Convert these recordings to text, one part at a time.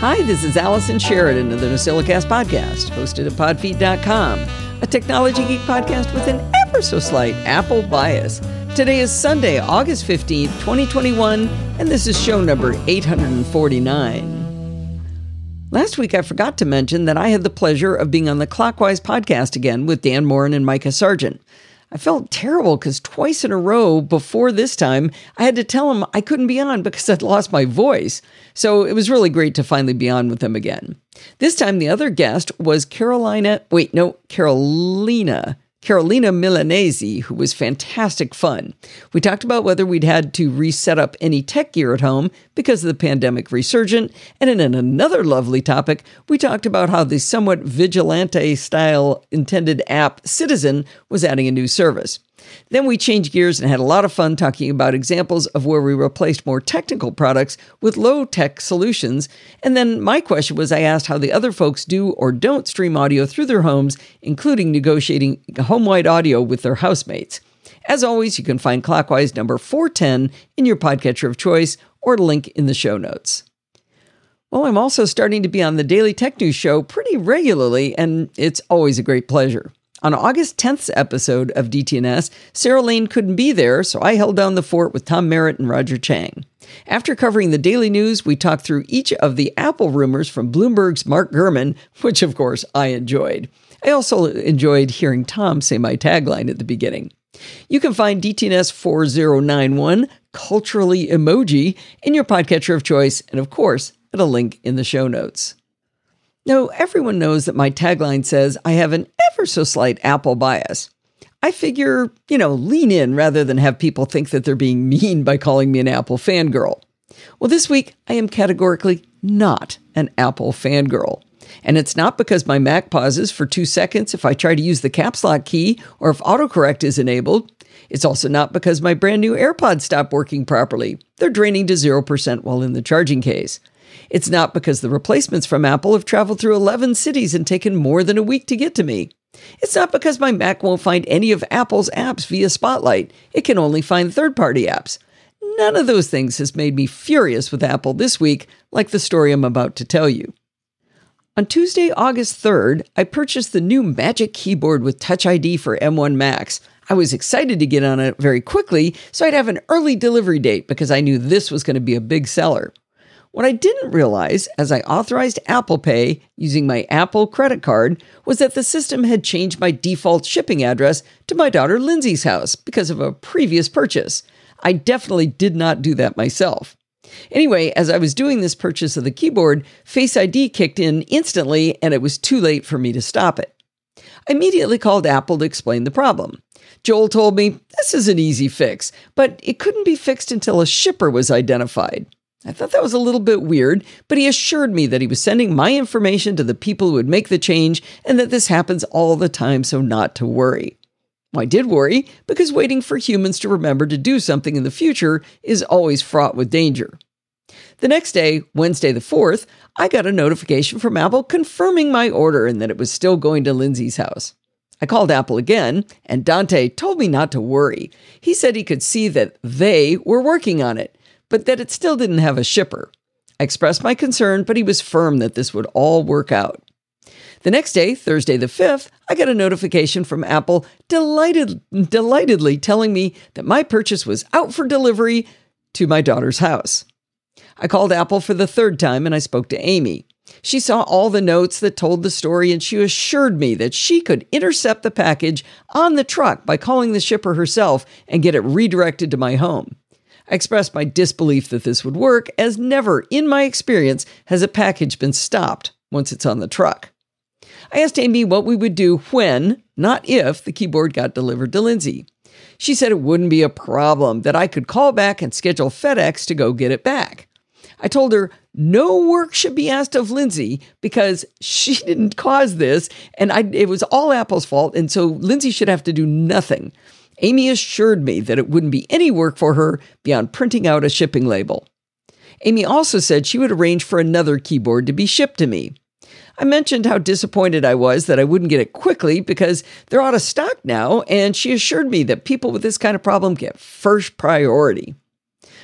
Hi, this is Allison Sheridan of the NosillaCast podcast, hosted at podfeet.com, a technology geek podcast with an ever so slight Apple bias. Today is Sunday, August 15th, 2021, and this is show number 849. Last week, I forgot to mention that I had the pleasure of being on the Clockwise podcast again with Dan Moren and Micah Sargent. I felt terrible because twice in a row before this time, I had to tell him I couldn't be on because I'd lost my voice. So it was really great to finally be on with them again. This time, the other guest was Carolina, wait, no, Carolina Carolina Milanesi, who was fantastic fun. We talked about whether we'd had to reset up any tech gear at home because of the pandemic resurgent. And in another lovely topic, we talked about how the somewhat vigilante style intended app Citizen was adding a new service. Then we changed gears and had a lot of fun talking about examples of where we replaced more technical products with low tech solutions. And then my question was I asked how the other folks do or don't stream audio through their homes, including negotiating home wide audio with their housemates. As always, you can find Clockwise number 410 in your podcatcher of choice or link in the show notes. Well, I'm also starting to be on the Daily Tech News Show pretty regularly, and it's always a great pleasure. On August 10th's episode of DTNS, Sarah Lane couldn't be there, so I held down the fort with Tom Merritt and Roger Chang. After covering the daily news, we talked through each of the Apple rumors from Bloomberg's Mark Gurman, which of course I enjoyed. I also enjoyed hearing Tom say my tagline at the beginning. You can find DTNS 4091, culturally emoji, in your podcatcher of choice, and of course, at a link in the show notes. Now, everyone knows that my tagline says I have an ever so slight Apple bias. I figure, you know, lean in rather than have people think that they're being mean by calling me an Apple fangirl. Well, this week I am categorically not an Apple fangirl. And it's not because my Mac pauses for two seconds if I try to use the caps lock key or if autocorrect is enabled. It's also not because my brand new AirPods stop working properly. They're draining to 0% while in the charging case. It's not because the replacements from Apple have traveled through 11 cities and taken more than a week to get to me. It's not because my Mac won't find any of Apple's apps via Spotlight, it can only find third party apps. None of those things has made me furious with Apple this week, like the story I'm about to tell you. On Tuesday, August 3rd, I purchased the new Magic Keyboard with Touch ID for M1 Macs. I was excited to get on it very quickly, so I'd have an early delivery date because I knew this was going to be a big seller. What I didn't realize as I authorized Apple Pay using my Apple credit card was that the system had changed my default shipping address to my daughter Lindsay's house because of a previous purchase. I definitely did not do that myself. Anyway, as I was doing this purchase of the keyboard, Face ID kicked in instantly and it was too late for me to stop it. I immediately called Apple to explain the problem. Joel told me this is an easy fix, but it couldn't be fixed until a shipper was identified. I thought that was a little bit weird, but he assured me that he was sending my information to the people who would make the change and that this happens all the time, so not to worry. Well, I did worry because waiting for humans to remember to do something in the future is always fraught with danger. The next day, Wednesday the 4th, I got a notification from Apple confirming my order and that it was still going to Lindsay's house. I called Apple again, and Dante told me not to worry. He said he could see that they were working on it but that it still didn't have a shipper. I expressed my concern, but he was firm that this would all work out. The next day, Thursday the 5th, I got a notification from Apple delighted, delightedly telling me that my purchase was out for delivery to my daughter's house. I called Apple for the third time and I spoke to Amy. She saw all the notes that told the story and she assured me that she could intercept the package on the truck by calling the shipper herself and get it redirected to my home. I expressed my disbelief that this would work, as never in my experience has a package been stopped once it's on the truck. I asked Amy what we would do when, not if, the keyboard got delivered to Lindsay. She said it wouldn't be a problem, that I could call back and schedule FedEx to go get it back. I told her no work should be asked of Lindsay because she didn't cause this and I, it was all Apple's fault. And so Lindsay should have to do nothing. Amy assured me that it wouldn't be any work for her beyond printing out a shipping label. Amy also said she would arrange for another keyboard to be shipped to me. I mentioned how disappointed I was that I wouldn't get it quickly because they're out of stock now, and she assured me that people with this kind of problem get first priority.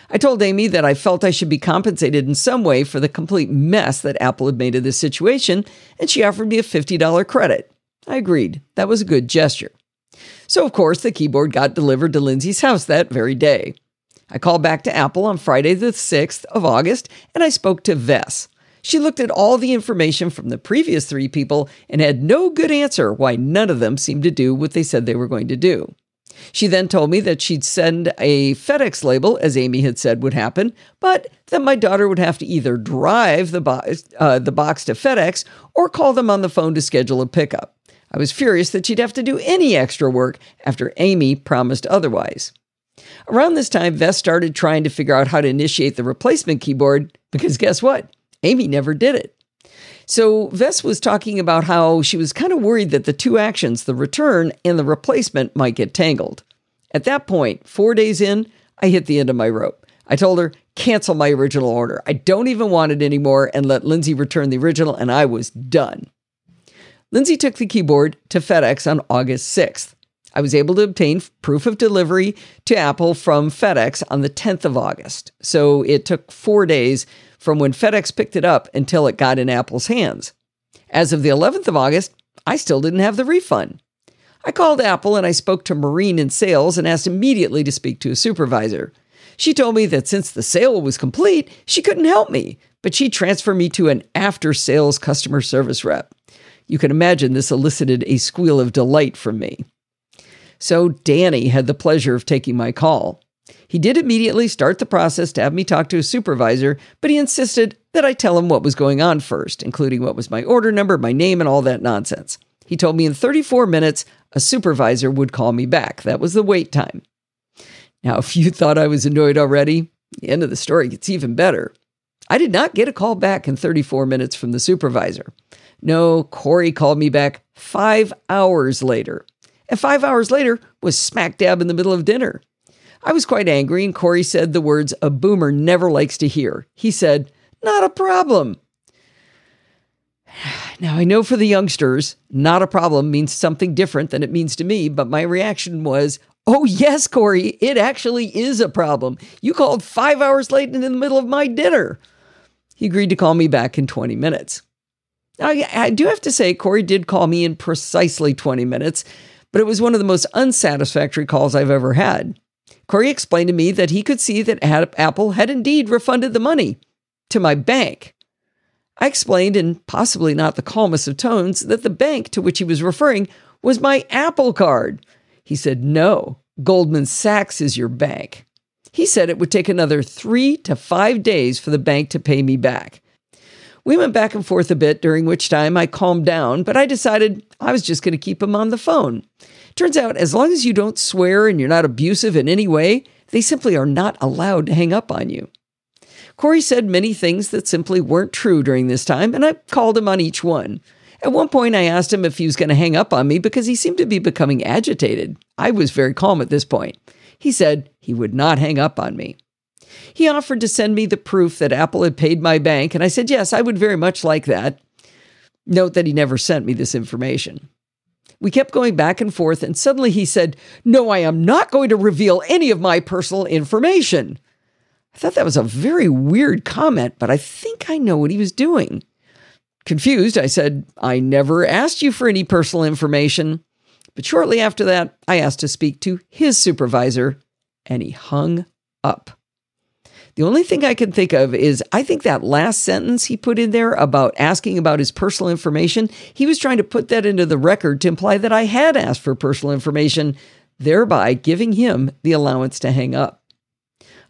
I told Amy that I felt I should be compensated in some way for the complete mess that Apple had made of this situation, and she offered me a $50 credit. I agreed. That was a good gesture. So, of course, the keyboard got delivered to Lindsay's house that very day. I called back to Apple on Friday, the 6th of August, and I spoke to Vess. She looked at all the information from the previous three people and had no good answer why none of them seemed to do what they said they were going to do. She then told me that she'd send a FedEx label, as Amy had said would happen, but that my daughter would have to either drive the, bo- uh, the box to FedEx or call them on the phone to schedule a pickup. I was furious that she'd have to do any extra work after Amy promised otherwise. Around this time, Vess started trying to figure out how to initiate the replacement keyboard because guess what? Amy never did it. So Vess was talking about how she was kind of worried that the two actions, the return and the replacement, might get tangled. At that point, four days in, I hit the end of my rope. I told her, cancel my original order. I don't even want it anymore and let Lindsay return the original, and I was done. Lindsay took the keyboard to FedEx on August 6th. I was able to obtain proof of delivery to Apple from FedEx on the 10th of August. So it took four days from when FedEx picked it up until it got in Apple's hands. As of the 11th of August, I still didn't have the refund. I called Apple and I spoke to Marine in sales and asked immediately to speak to a supervisor. She told me that since the sale was complete, she couldn't help me, but she transferred me to an after sales customer service rep. You can imagine this elicited a squeal of delight from me. So Danny had the pleasure of taking my call. He did immediately start the process to have me talk to a supervisor, but he insisted that I tell him what was going on first, including what was my order number, my name, and all that nonsense. He told me in 34 minutes a supervisor would call me back. That was the wait time. Now, if you thought I was annoyed already, the end of the story gets even better. I did not get a call back in 34 minutes from the supervisor. No, Corey called me back five hours later and five hours later was smack dab in the middle of dinner. I was quite angry, and Corey said the words a boomer never likes to hear. He said, Not a problem. Now, I know for the youngsters, not a problem means something different than it means to me, but my reaction was, Oh, yes, Corey, it actually is a problem. You called five hours late and in the middle of my dinner. He agreed to call me back in 20 minutes. I, I do have to say, Corey did call me in precisely 20 minutes, but it was one of the most unsatisfactory calls I've ever had. Corey explained to me that he could see that Apple had indeed refunded the money to my bank. I explained, in possibly not the calmest of tones, that the bank to which he was referring was my Apple card. He said, No, Goldman Sachs is your bank. He said it would take another three to five days for the bank to pay me back. We went back and forth a bit, during which time I calmed down, but I decided I was just going to keep him on the phone. Turns out, as long as you don't swear and you're not abusive in any way, they simply are not allowed to hang up on you. Corey said many things that simply weren't true during this time, and I called him on each one. At one point, I asked him if he was going to hang up on me because he seemed to be becoming agitated. I was very calm at this point. He said he would not hang up on me. He offered to send me the proof that Apple had paid my bank, and I said, yes, I would very much like that. Note that he never sent me this information. We kept going back and forth, and suddenly he said, No, I am not going to reveal any of my personal information. I thought that was a very weird comment, but I think I know what he was doing. Confused, I said, I never asked you for any personal information. But shortly after that, I asked to speak to his supervisor, and he hung up. The only thing I can think of is I think that last sentence he put in there about asking about his personal information, he was trying to put that into the record to imply that I had asked for personal information, thereby giving him the allowance to hang up.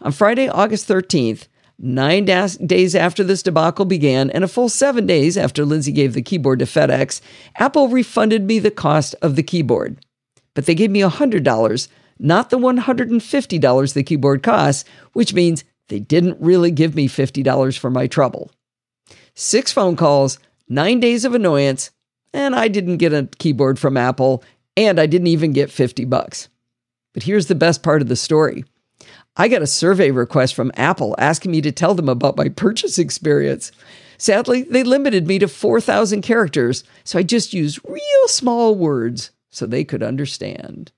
On Friday, August 13th, nine days after this debacle began and a full seven days after Lindsay gave the keyboard to FedEx, Apple refunded me the cost of the keyboard. But they gave me $100, not the $150 the keyboard costs, which means they didn't really give me $50 for my trouble. Six phone calls, nine days of annoyance, and I didn't get a keyboard from Apple, and I didn't even get 50 bucks. But here's the best part of the story. I got a survey request from Apple asking me to tell them about my purchase experience. Sadly, they limited me to 4,000 characters, so I just used real small words so they could understand.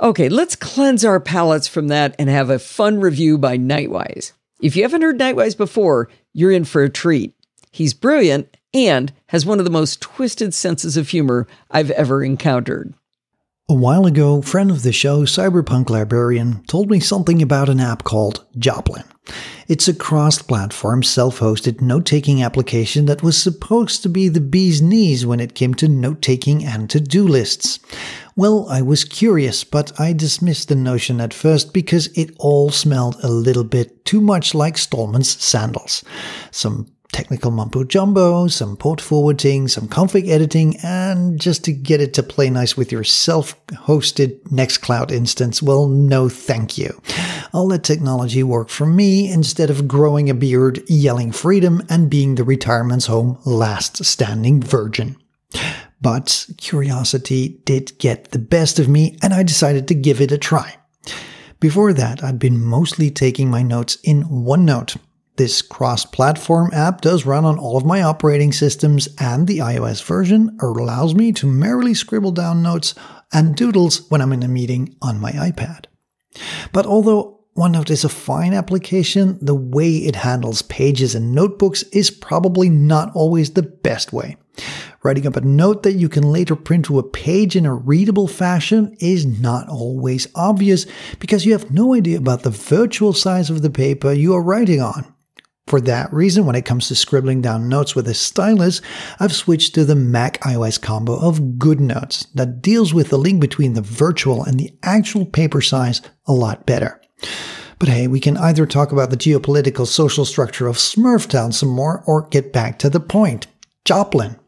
Okay, let's cleanse our palates from that and have a fun review by Nightwise. If you haven't heard Nightwise before, you're in for a treat. He's brilliant and has one of the most twisted senses of humor I've ever encountered. A while ago, friend of the show, Cyberpunk Librarian, told me something about an app called Joplin. It's a cross platform, self hosted note taking application that was supposed to be the bee's knees when it came to note taking and to do lists. Well, I was curious, but I dismissed the notion at first because it all smelled a little bit too much like Stallman's sandals. Some technical mumbo jumbo, some port forwarding, some config editing, and just to get it to play nice with your self hosted Nextcloud instance, well, no thank you. I'll let technology work for me instead of growing a beard, yelling freedom, and being the retirement's home last standing virgin. But curiosity did get the best of me, and I decided to give it a try. Before that, I'd been mostly taking my notes in OneNote. This cross platform app does run on all of my operating systems, and the iOS version allows me to merrily scribble down notes and doodles when I'm in a meeting on my iPad. But although OneNote is a fine application, the way it handles pages and notebooks is probably not always the best way. Writing up a note that you can later print to a page in a readable fashion is not always obvious because you have no idea about the virtual size of the paper you are writing on. For that reason, when it comes to scribbling down notes with a stylus, I've switched to the Mac iOS combo of GoodNotes that deals with the link between the virtual and the actual paper size a lot better. But hey, we can either talk about the geopolitical social structure of Smurftown some more or get back to the point. Joplin.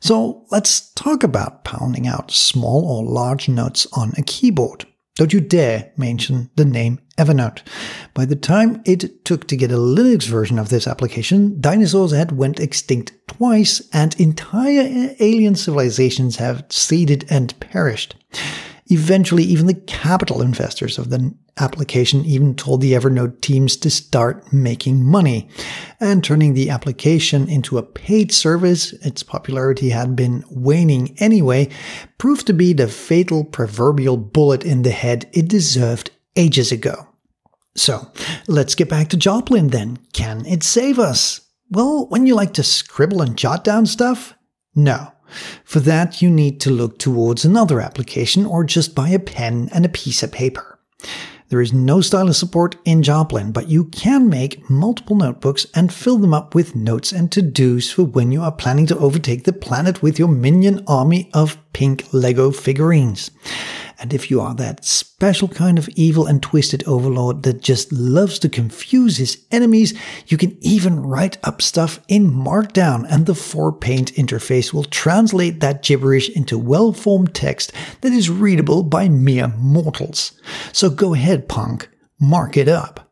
So let's talk about pounding out small or large notes on a keyboard. Don't you dare mention the name Evernote. By the time it took to get a Linux version of this application, dinosaurs had went extinct twice and entire alien civilizations have seeded and perished. Eventually, even the capital investors of the application even told the Evernote teams to start making money. And turning the application into a paid service, its popularity had been waning anyway, proved to be the fatal proverbial bullet in the head it deserved ages ago. So, let's get back to Joplin then. Can it save us? Well, when you like to scribble and jot down stuff? No. For that, you need to look towards another application or just buy a pen and a piece of paper. There is no stylus support in Joplin, but you can make multiple notebooks and fill them up with notes and to-dos for when you are planning to overtake the planet with your minion army of pink Lego figurines. And if you are that special kind of evil and twisted overlord that just loves to confuse his enemies, you can even write up stuff in Markdown and the 4Paint interface will translate that gibberish into well-formed text that is readable by mere mortals. So go ahead, punk, mark it up.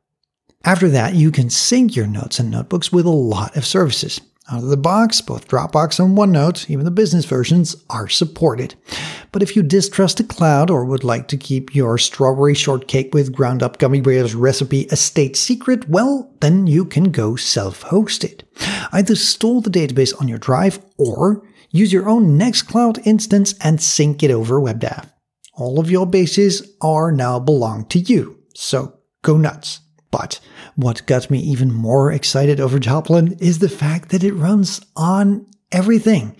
After that, you can sync your notes and notebooks with a lot of services. Out of the box, both Dropbox and OneNote, even the business versions, are supported. But if you distrust the cloud or would like to keep your strawberry shortcake with ground up gummy bears recipe a state secret, well, then you can go self hosted. Either store the database on your drive or use your own Nextcloud instance and sync it over WebDAV. All of your bases are now belong to you, so go nuts. But what got me even more excited over Joplin is the fact that it runs on everything.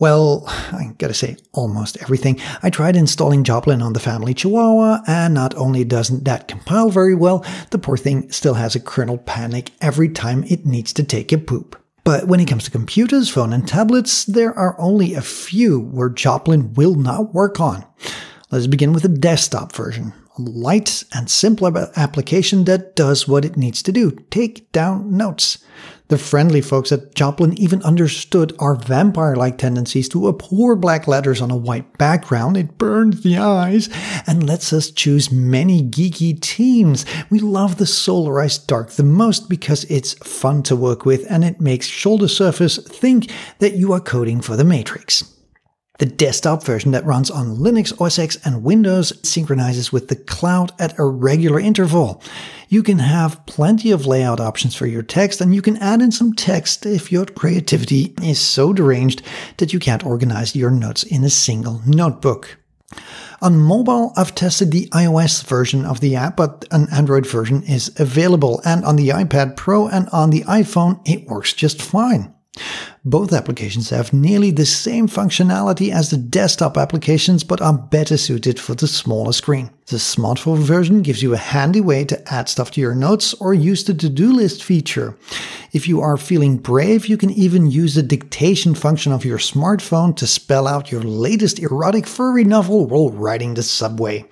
Well, I gotta say, almost everything. I tried installing Joplin on the family Chihuahua, and not only doesn't that compile very well, the poor thing still has a kernel panic every time it needs to take a poop. But when it comes to computers, phone, and tablets, there are only a few where Joplin will not work on. Let's begin with the desktop version light and simple application that does what it needs to do take down notes. The friendly folks at Joplin even understood our vampire like tendencies to abhor black letters on a white background. It burns the eyes and lets us choose many geeky themes. We love the Solarized Dark the most because it's fun to work with and it makes Shoulder Surface think that you are coding for the Matrix. The desktop version that runs on Linux, OS X, and Windows synchronizes with the cloud at a regular interval. You can have plenty of layout options for your text, and you can add in some text if your creativity is so deranged that you can't organize your notes in a single notebook. On mobile, I've tested the iOS version of the app, but an Android version is available. And on the iPad Pro and on the iPhone, it works just fine. Both applications have nearly the same functionality as the desktop applications, but are better suited for the smaller screen. The smartphone version gives you a handy way to add stuff to your notes or use the to-do list feature. If you are feeling brave, you can even use the dictation function of your smartphone to spell out your latest erotic furry novel while riding the subway.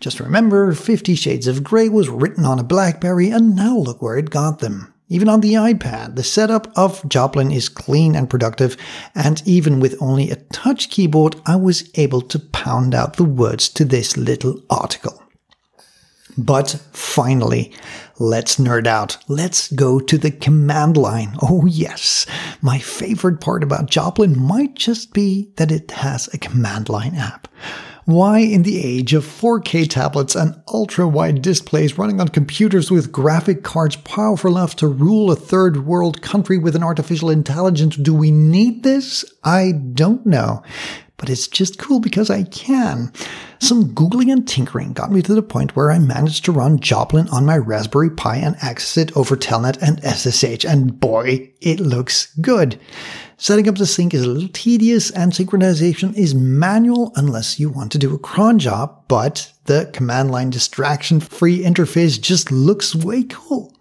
Just remember, Fifty Shades of Grey was written on a Blackberry and now look where it got them. Even on the iPad, the setup of Joplin is clean and productive, and even with only a touch keyboard, I was able to pound out the words to this little article. But finally, let's nerd out. Let's go to the command line. Oh, yes. My favorite part about Joplin might just be that it has a command line app. Why, in the age of 4K tablets and ultra wide displays running on computers with graphic cards powerful enough to rule a third world country with an artificial intelligence, do we need this? I don't know. But it's just cool because I can. Some googling and tinkering got me to the point where I managed to run Joplin on my Raspberry Pi and access it over Telnet and SSH, and boy, it looks good. Setting up the sync is a little tedious and synchronization is manual unless you want to do a cron job, but the command line distraction free interface just looks way cool.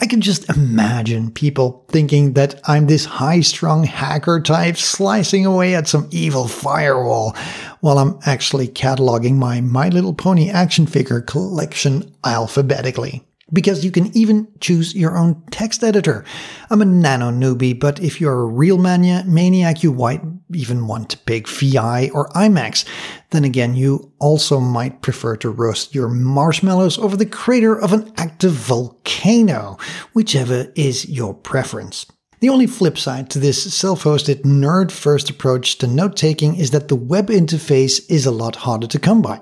I can just imagine people thinking that I'm this high strung hacker type slicing away at some evil firewall while I'm actually cataloging my My Little Pony action figure collection alphabetically because you can even choose your own text editor. I'm a nano newbie, but if you're a real mania- maniac, you might even want to pick VI or Emacs. Then again, you also might prefer to roast your marshmallows over the crater of an active volcano, whichever is your preference. The only flip side to this self hosted nerd first approach to note taking is that the web interface is a lot harder to come by.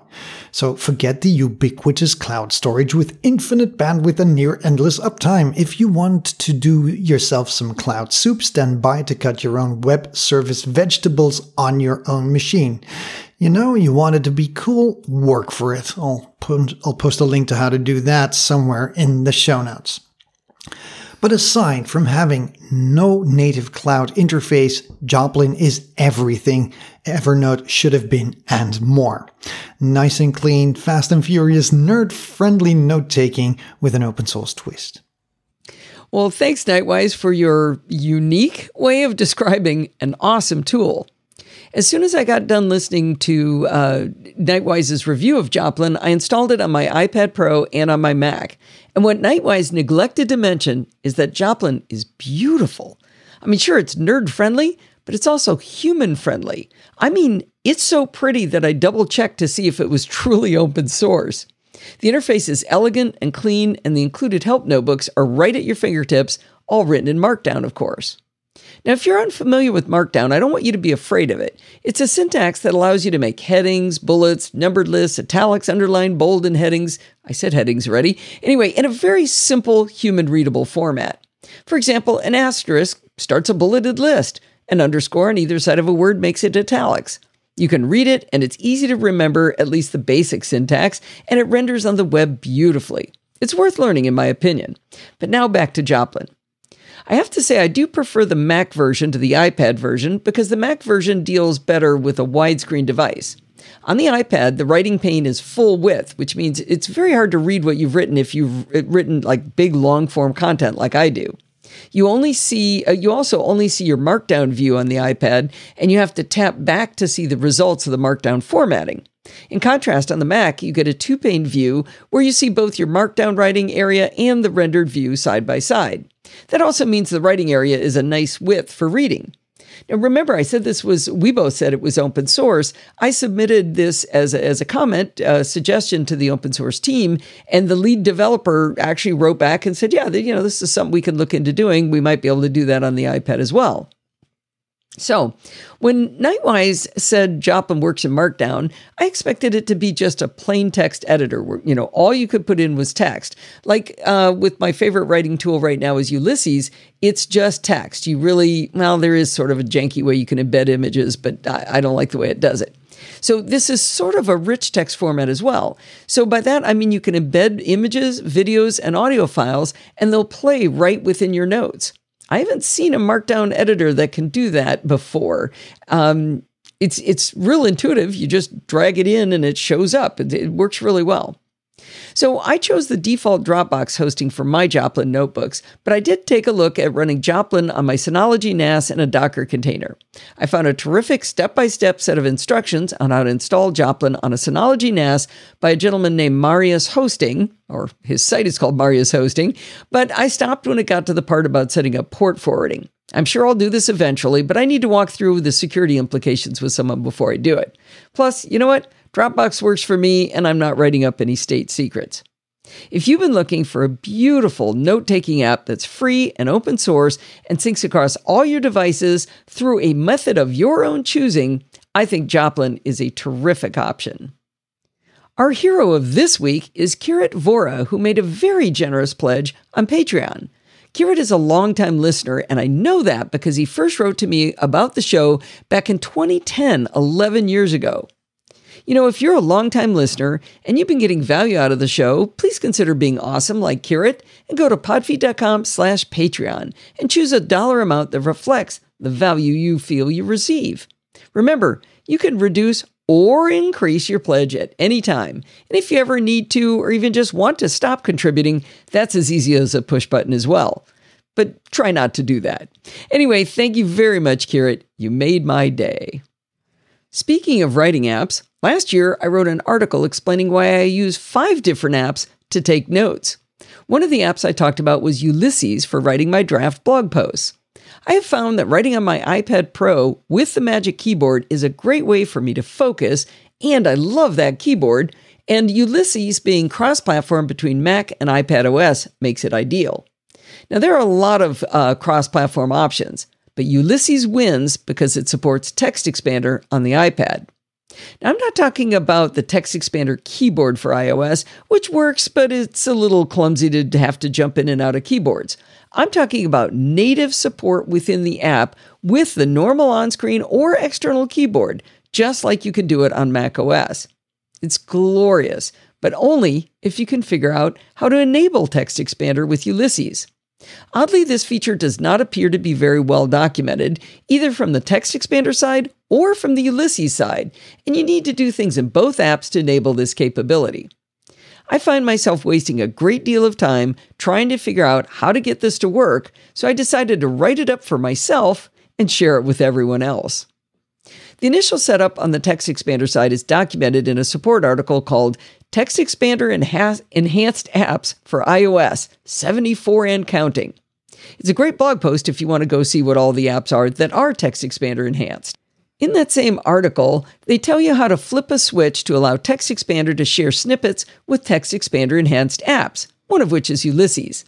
So forget the ubiquitous cloud storage with infinite bandwidth and near endless uptime. If you want to do yourself some cloud soup, stand by to cut your own web service vegetables on your own machine. You know, you want it to be cool, work for it. I'll, put, I'll post a link to how to do that somewhere in the show notes. But aside from having no native cloud interface, Joplin is everything Evernote should have been and more. Nice and clean, fast and furious, nerd friendly note taking with an open source twist. Well, thanks, Nightwise, for your unique way of describing an awesome tool. As soon as I got done listening to uh, Nightwise's review of Joplin, I installed it on my iPad Pro and on my Mac. And what Nightwise neglected to mention is that Joplin is beautiful. I mean, sure, it's nerd friendly, but it's also human friendly. I mean, it's so pretty that I double checked to see if it was truly open source. The interface is elegant and clean, and the included help notebooks are right at your fingertips, all written in Markdown, of course. Now, if you're unfamiliar with Markdown, I don't want you to be afraid of it. It's a syntax that allows you to make headings, bullets, numbered lists, italics, underline, bold, and headings. I said headings already. Anyway, in a very simple, human readable format. For example, an asterisk starts a bulleted list. An underscore on either side of a word makes it italics. You can read it, and it's easy to remember at least the basic syntax, and it renders on the web beautifully. It's worth learning, in my opinion. But now back to Joplin. I have to say, I do prefer the Mac version to the iPad version because the Mac version deals better with a widescreen device. On the iPad, the writing pane is full width, which means it's very hard to read what you've written if you've written like big long form content like I do. You only see uh, you also only see your markdown view on the iPad and you have to tap back to see the results of the markdown formatting. In contrast, on the Mac, you get a two pane view where you see both your markdown writing area and the rendered view side by side. That also means the writing area is a nice width for reading. Now, remember, I said this was, we both said it was open source. I submitted this as a, as a comment, a suggestion to the open source team, and the lead developer actually wrote back and said, yeah, you know, this is something we can look into doing. We might be able to do that on the iPad as well. So, when Nightwise said Joplin works in Markdown, I expected it to be just a plain text editor where, you know, all you could put in was text. Like uh, with my favorite writing tool right now is Ulysses, it's just text. You really, well, there is sort of a janky way you can embed images, but I, I don't like the way it does it. So this is sort of a rich text format as well. So by that, I mean you can embed images, videos, and audio files, and they'll play right within your notes. I haven't seen a Markdown editor that can do that before. Um, it's it's real intuitive. You just drag it in and it shows up. It, it works really well. So I chose the default Dropbox hosting for my Joplin notebooks, but I did take a look at running Joplin on my Synology NAS in a Docker container. I found a terrific step-by-step set of instructions on how to install Joplin on a Synology NAS by a gentleman named Marius Hosting, or his site is called Marius Hosting, but I stopped when it got to the part about setting up port forwarding. I'm sure I'll do this eventually, but I need to walk through the security implications with someone before I do it. Plus, you know what? Dropbox works for me, and I'm not writing up any state secrets. If you've been looking for a beautiful note taking app that's free and open source and syncs across all your devices through a method of your own choosing, I think Joplin is a terrific option. Our hero of this week is Kirit Vora, who made a very generous pledge on Patreon. Kirit is a longtime listener, and I know that because he first wrote to me about the show back in 2010, 11 years ago. You know, if you're a longtime listener and you've been getting value out of the show, please consider being awesome like Kirit and go to podfeet.com slash Patreon and choose a dollar amount that reflects the value you feel you receive. Remember, you can reduce or increase your pledge at any time. And if you ever need to or even just want to stop contributing, that's as easy as a push button as well. But try not to do that. Anyway, thank you very much, Kirit. You made my day. Speaking of writing apps, last year I wrote an article explaining why I use five different apps to take notes. One of the apps I talked about was Ulysses for writing my draft blog posts. I have found that writing on my iPad Pro with the Magic Keyboard is a great way for me to focus, and I love that keyboard, and Ulysses being cross platform between Mac and iPad OS makes it ideal. Now, there are a lot of uh, cross platform options but Ulysses wins because it supports Text Expander on the iPad. Now, I'm not talking about the Text Expander keyboard for iOS, which works, but it's a little clumsy to have to jump in and out of keyboards. I'm talking about native support within the app with the normal on screen or external keyboard, just like you can do it on macOS. It's glorious, but only if you can figure out how to enable Text Expander with Ulysses. Oddly, this feature does not appear to be very well documented, either from the text expander side or from the Ulysses side, and you need to do things in both apps to enable this capability. I find myself wasting a great deal of time trying to figure out how to get this to work, so I decided to write it up for myself and share it with everyone else. The initial setup on the Text Expander side is documented in a support article called Text Expander Enhanced Apps for iOS 74 and Counting. It's a great blog post if you want to go see what all the apps are that are Text Expander enhanced. In that same article, they tell you how to flip a switch to allow Text Expander to share snippets with Text Expander enhanced apps, one of which is Ulysses.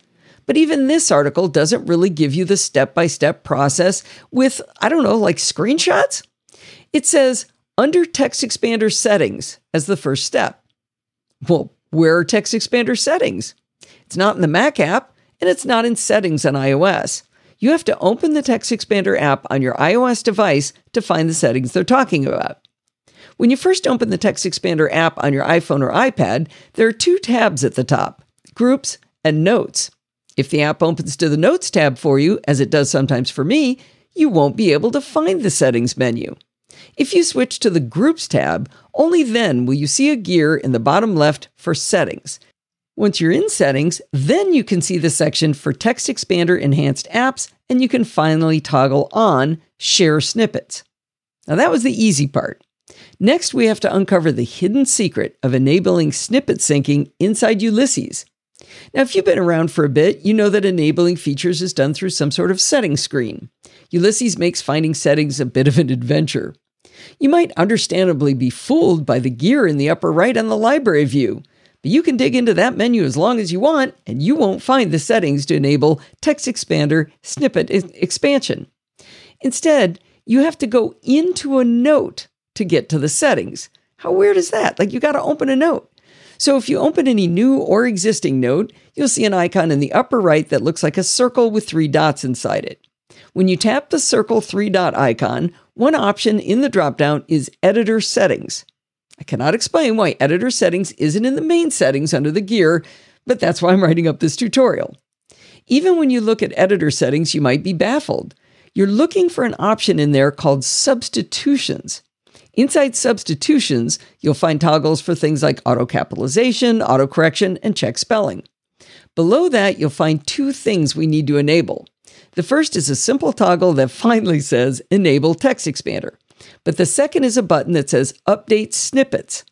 But even this article doesn't really give you the step by step process with, I don't know, like screenshots? It says under Text Expander settings as the first step. Well, where are Text Expander settings? It's not in the Mac app and it's not in settings on iOS. You have to open the Text Expander app on your iOS device to find the settings they're talking about. When you first open the Text Expander app on your iPhone or iPad, there are two tabs at the top Groups and Notes. If the app opens to the Notes tab for you, as it does sometimes for me, you won't be able to find the settings menu. If you switch to the Groups tab, only then will you see a gear in the bottom left for Settings. Once you're in Settings, then you can see the section for Text Expander Enhanced Apps, and you can finally toggle on Share Snippets. Now, that was the easy part. Next, we have to uncover the hidden secret of enabling snippet syncing inside Ulysses. Now, if you've been around for a bit, you know that enabling features is done through some sort of settings screen. Ulysses makes finding settings a bit of an adventure. You might understandably be fooled by the gear in the upper right on the library view, you can dig into that menu as long as you want, and you won't find the settings to enable Text Expander snippet expansion. Instead, you have to go into a note to get to the settings. How weird is that? Like you got to open a note. So if you open any new or existing note, you'll see an icon in the upper right that looks like a circle with three dots inside it. When you tap the circle three dot icon, one option in the dropdown is Editor Settings. I cannot explain why Editor Settings isn't in the main settings under the gear, but that's why I'm writing up this tutorial. Even when you look at Editor Settings, you might be baffled. You're looking for an option in there called Substitutions. Inside Substitutions, you'll find toggles for things like auto capitalization, auto correction, and check spelling. Below that, you'll find two things we need to enable. The first is a simple toggle that finally says Enable Text Expander, but the second is a button that says Update Snippets.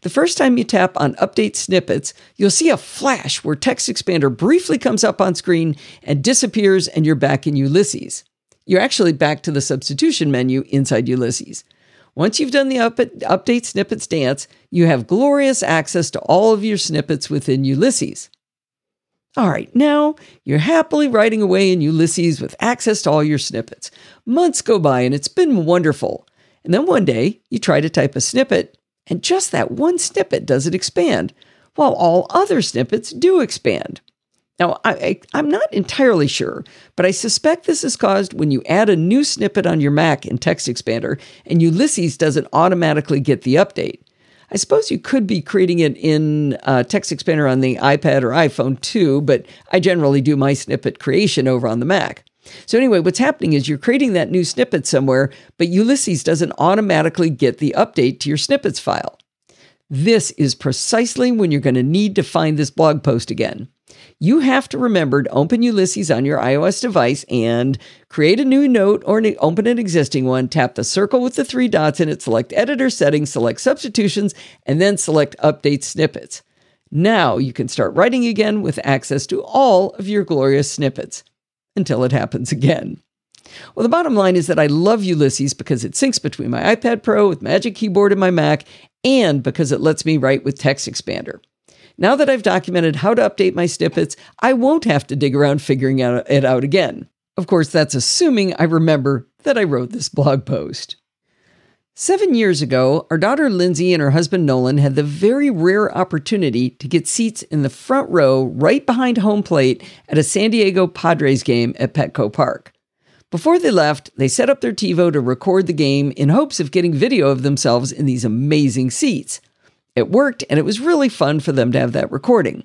The first time you tap on Update Snippets, you'll see a flash where Text Expander briefly comes up on screen and disappears, and you're back in Ulysses. You're actually back to the substitution menu inside Ulysses. Once you've done the up- Update Snippets dance, you have glorious access to all of your snippets within Ulysses. All right, now you're happily writing away in Ulysses with access to all your snippets. Months go by and it's been wonderful. And then one day you try to type a snippet, and just that one snippet doesn't expand, while all other snippets do expand. Now, I, am not entirely sure, but I suspect this is caused when you add a new snippet on your Mac in Text Expander and Ulysses doesn't automatically get the update. I suppose you could be creating it in uh, Text Expander on the iPad or iPhone too, but I generally do my snippet creation over on the Mac. So, anyway, what's happening is you're creating that new snippet somewhere, but Ulysses doesn't automatically get the update to your snippets file. This is precisely when you're going to need to find this blog post again you have to remember to open Ulysses on your iOS device and create a new note or open an existing one. Tap the circle with the three dots in it, select Editor Settings, select Substitutions, and then select Update Snippets. Now you can start writing again with access to all of your glorious snippets until it happens again. Well, the bottom line is that I love Ulysses because it syncs between my iPad Pro with Magic Keyboard and my Mac, and because it lets me write with Text Expander. Now that I've documented how to update my snippets, I won't have to dig around figuring it out again. Of course, that's assuming I remember that I wrote this blog post. Seven years ago, our daughter Lindsay and her husband Nolan had the very rare opportunity to get seats in the front row right behind home plate at a San Diego Padres game at Petco Park. Before they left, they set up their TiVo to record the game in hopes of getting video of themselves in these amazing seats. It worked, and it was really fun for them to have that recording.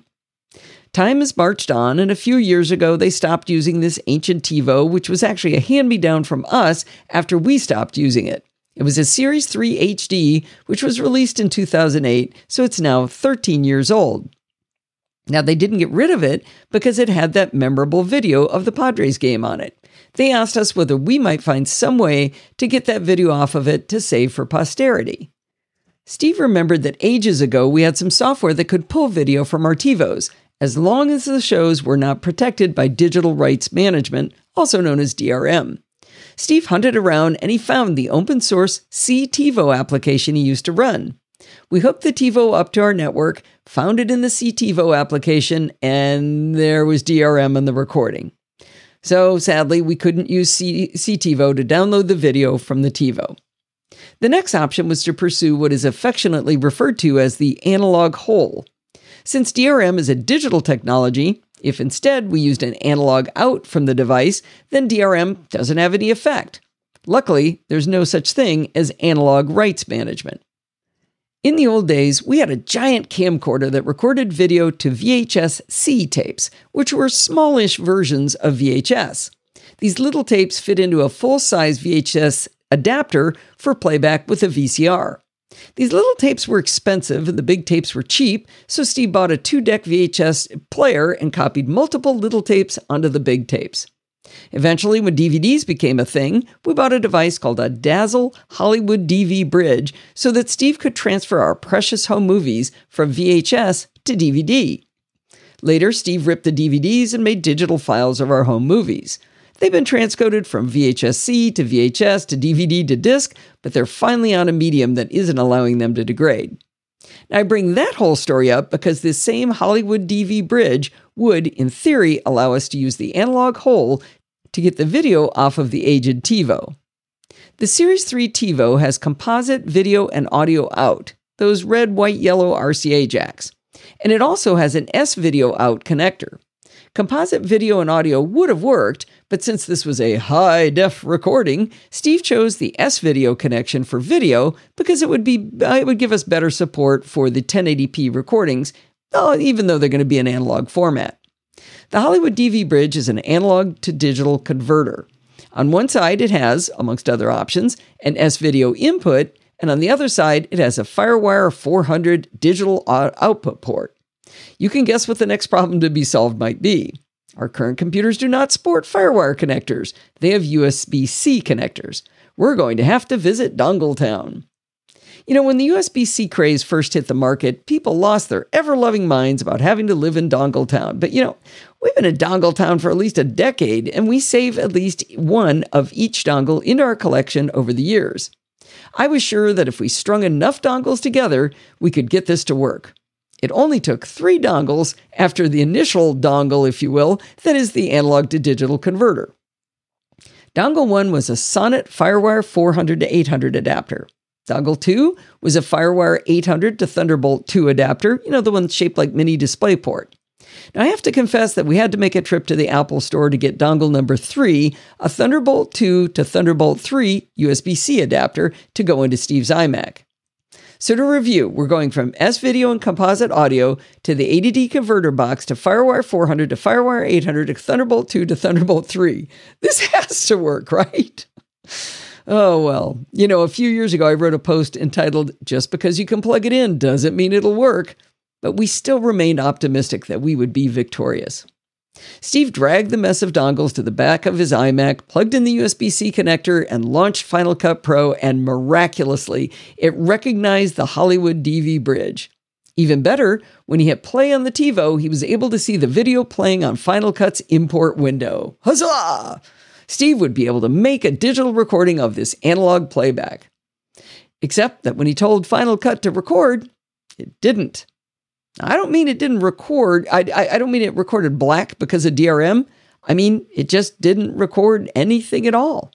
Time has marched on, and a few years ago, they stopped using this ancient TiVo, which was actually a hand me down from us after we stopped using it. It was a Series 3 HD, which was released in 2008, so it's now 13 years old. Now, they didn't get rid of it because it had that memorable video of the Padres game on it. They asked us whether we might find some way to get that video off of it to save for posterity. Steve remembered that ages ago we had some software that could pull video from our TiVos, as long as the shows were not protected by digital rights management, also known as DRM. Steve hunted around and he found the open source CTivo application he used to run. We hooked the TiVo up to our network, found it in the CTivo application, and there was DRM on the recording. So sadly, we couldn't use C- CTivo to download the video from the TiVo. The next option was to pursue what is affectionately referred to as the analog hole. Since DRM is a digital technology, if instead we used an analog out from the device, then DRM doesn't have any effect. Luckily, there's no such thing as analog rights management. In the old days, we had a giant camcorder that recorded video to VHS C tapes, which were smallish versions of VHS. These little tapes fit into a full size VHS adapter for playback with a VCR. These little tapes were expensive and the big tapes were cheap, so Steve bought a two deck VHS player and copied multiple little tapes onto the big tapes. Eventually, when DVDs became a thing, we bought a device called a Dazzle Hollywood DV Bridge so that Steve could transfer our precious home movies from VHS to DVD. Later, Steve ripped the DVDs and made digital files of our home movies. They've been transcoded from VHS-C to VHS to DVD to disc, but they're finally on a medium that isn't allowing them to degrade. Now, I bring that whole story up because this same Hollywood DV bridge would, in theory, allow us to use the analog hole to get the video off of the aged TiVo. The Series 3 TiVo has composite video and audio out, those red, white, yellow RCA jacks. And it also has an S video out connector. Composite video and audio would have worked, but since this was a high def recording, Steve chose the S video connection for video because it would be uh, it would give us better support for the 1080p recordings, uh, even though they're going to be an analog format. The Hollywood DV Bridge is an analog to digital converter. On one side, it has, amongst other options, an S video input, and on the other side, it has a Firewire 400 digital output port. You can guess what the next problem to be solved might be. Our current computers do not support Firewire connectors, they have USB C connectors. We're going to have to visit Dongle Town. You know, when the USB C craze first hit the market, people lost their ever loving minds about having to live in Dongle Town. But you know, we've been in Dongle Town for at least a decade, and we save at least one of each dongle into our collection over the years. I was sure that if we strung enough dongles together, we could get this to work. It only took three dongles after the initial dongle, if you will, that is the analog to digital converter. Dongle 1 was a Sonnet Firewire 400 to 800 adapter. Dongle 2 was a Firewire 800 to Thunderbolt 2 adapter, you know, the one shaped like mini DisplayPort. Now, I have to confess that we had to make a trip to the Apple store to get dongle number 3, a Thunderbolt 2 to Thunderbolt 3 USB C adapter to go into Steve's iMac. So, to review, we're going from S video and composite audio to the ADD converter box to Firewire 400 to Firewire 800 to Thunderbolt 2 to Thunderbolt 3. This has to work, right? Oh, well. You know, a few years ago, I wrote a post entitled, Just because you can plug it in doesn't mean it'll work. But we still remained optimistic that we would be victorious. Steve dragged the mess of dongles to the back of his iMac, plugged in the USB C connector, and launched Final Cut Pro, and miraculously, it recognized the Hollywood DV bridge. Even better, when he hit play on the TiVo, he was able to see the video playing on Final Cut's import window. Huzzah! Steve would be able to make a digital recording of this analog playback. Except that when he told Final Cut to record, it didn't. I don't mean it didn't record. I, I, I, don't mean it recorded black because of DRM. I mean, it just didn't record anything at all.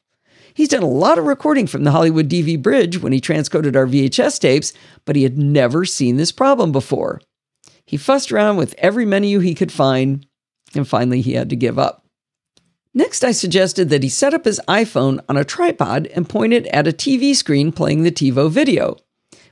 He's done a lot of recording from the Hollywood DV Bridge when he transcoded our VHS tapes, but he had never seen this problem before. He fussed around with every menu he could find, and finally he had to give up. Next, I suggested that he set up his iPhone on a tripod and point it at a TV screen playing the TiVo video.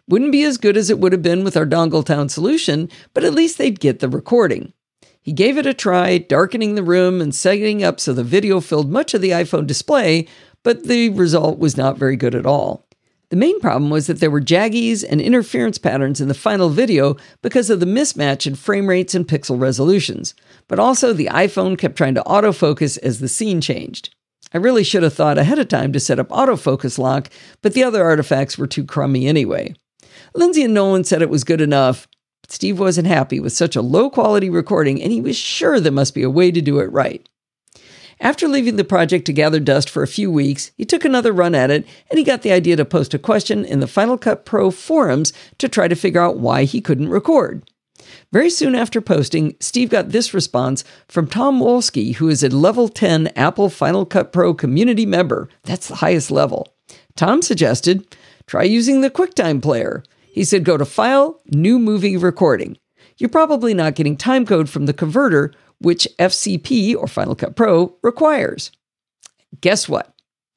Wouldn't be as good as it would have been with our Dongletown solution, but at least they'd get the recording. He gave it a try, darkening the room and setting up so the video filled much of the iPhone display, but the result was not very good at all. The main problem was that there were jaggies and interference patterns in the final video because of the mismatch in frame rates and pixel resolutions, but also the iPhone kept trying to autofocus as the scene changed. I really should have thought ahead of time to set up autofocus lock, but the other artifacts were too crummy anyway. Lindsay and Nolan said it was good enough, but Steve wasn't happy with such a low quality recording, and he was sure there must be a way to do it right. After leaving the project to gather dust for a few weeks, he took another run at it and he got the idea to post a question in the Final Cut Pro forums to try to figure out why he couldn't record. Very soon after posting, Steve got this response from Tom Wolski, who is a level 10 Apple Final Cut Pro community member. That's the highest level. Tom suggested try using the QuickTime player. He said, go to File, New Movie Recording. You're probably not getting timecode from the converter, which FCP or Final Cut Pro requires. Guess what?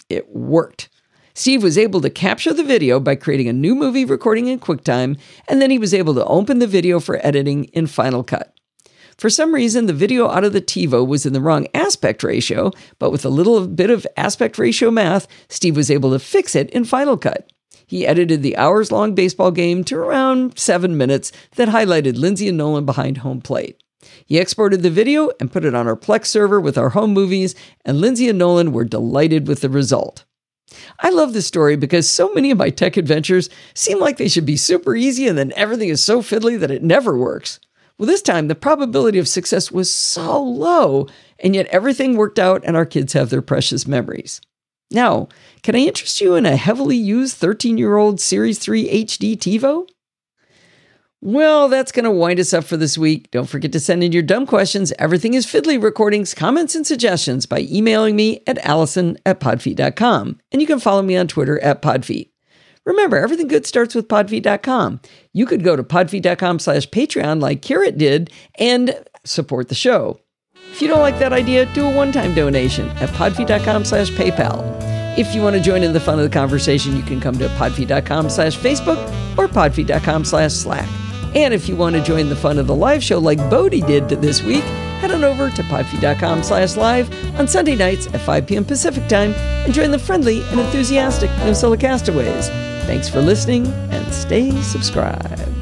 It worked. Steve was able to capture the video by creating a new movie recording in QuickTime, and then he was able to open the video for editing in Final Cut. For some reason, the video out of the TiVo was in the wrong aspect ratio, but with a little bit of aspect ratio math, Steve was able to fix it in Final Cut. He edited the hours long baseball game to around seven minutes that highlighted Lindsay and Nolan behind home plate. He exported the video and put it on our Plex server with our home movies, and Lindsay and Nolan were delighted with the result. I love this story because so many of my tech adventures seem like they should be super easy and then everything is so fiddly that it never works. Well, this time the probability of success was so low, and yet everything worked out and our kids have their precious memories. Now, can I interest you in a heavily used 13 year old Series 3 HD TiVo? Well, that's going to wind us up for this week. Don't forget to send in your dumb questions. Everything is Fiddly recordings, comments, and suggestions by emailing me at allison at podfeet.com. And you can follow me on Twitter at podfeet. Remember, everything good starts with podfeet.com. You could go to podfeet.com slash Patreon like Carrot did and support the show. If you don't like that idea, do a one-time donation at podfeet.com slash PayPal. If you want to join in the fun of the conversation, you can come to podfeet.com slash Facebook or podfeet.com slash Slack. And if you want to join the fun of the live show like Bodie did this week, head on over to podfeet.com slash live on Sunday nights at 5 p.m. Pacific time and join the friendly and enthusiastic NosillaCastaways. Thanks for listening and stay subscribed.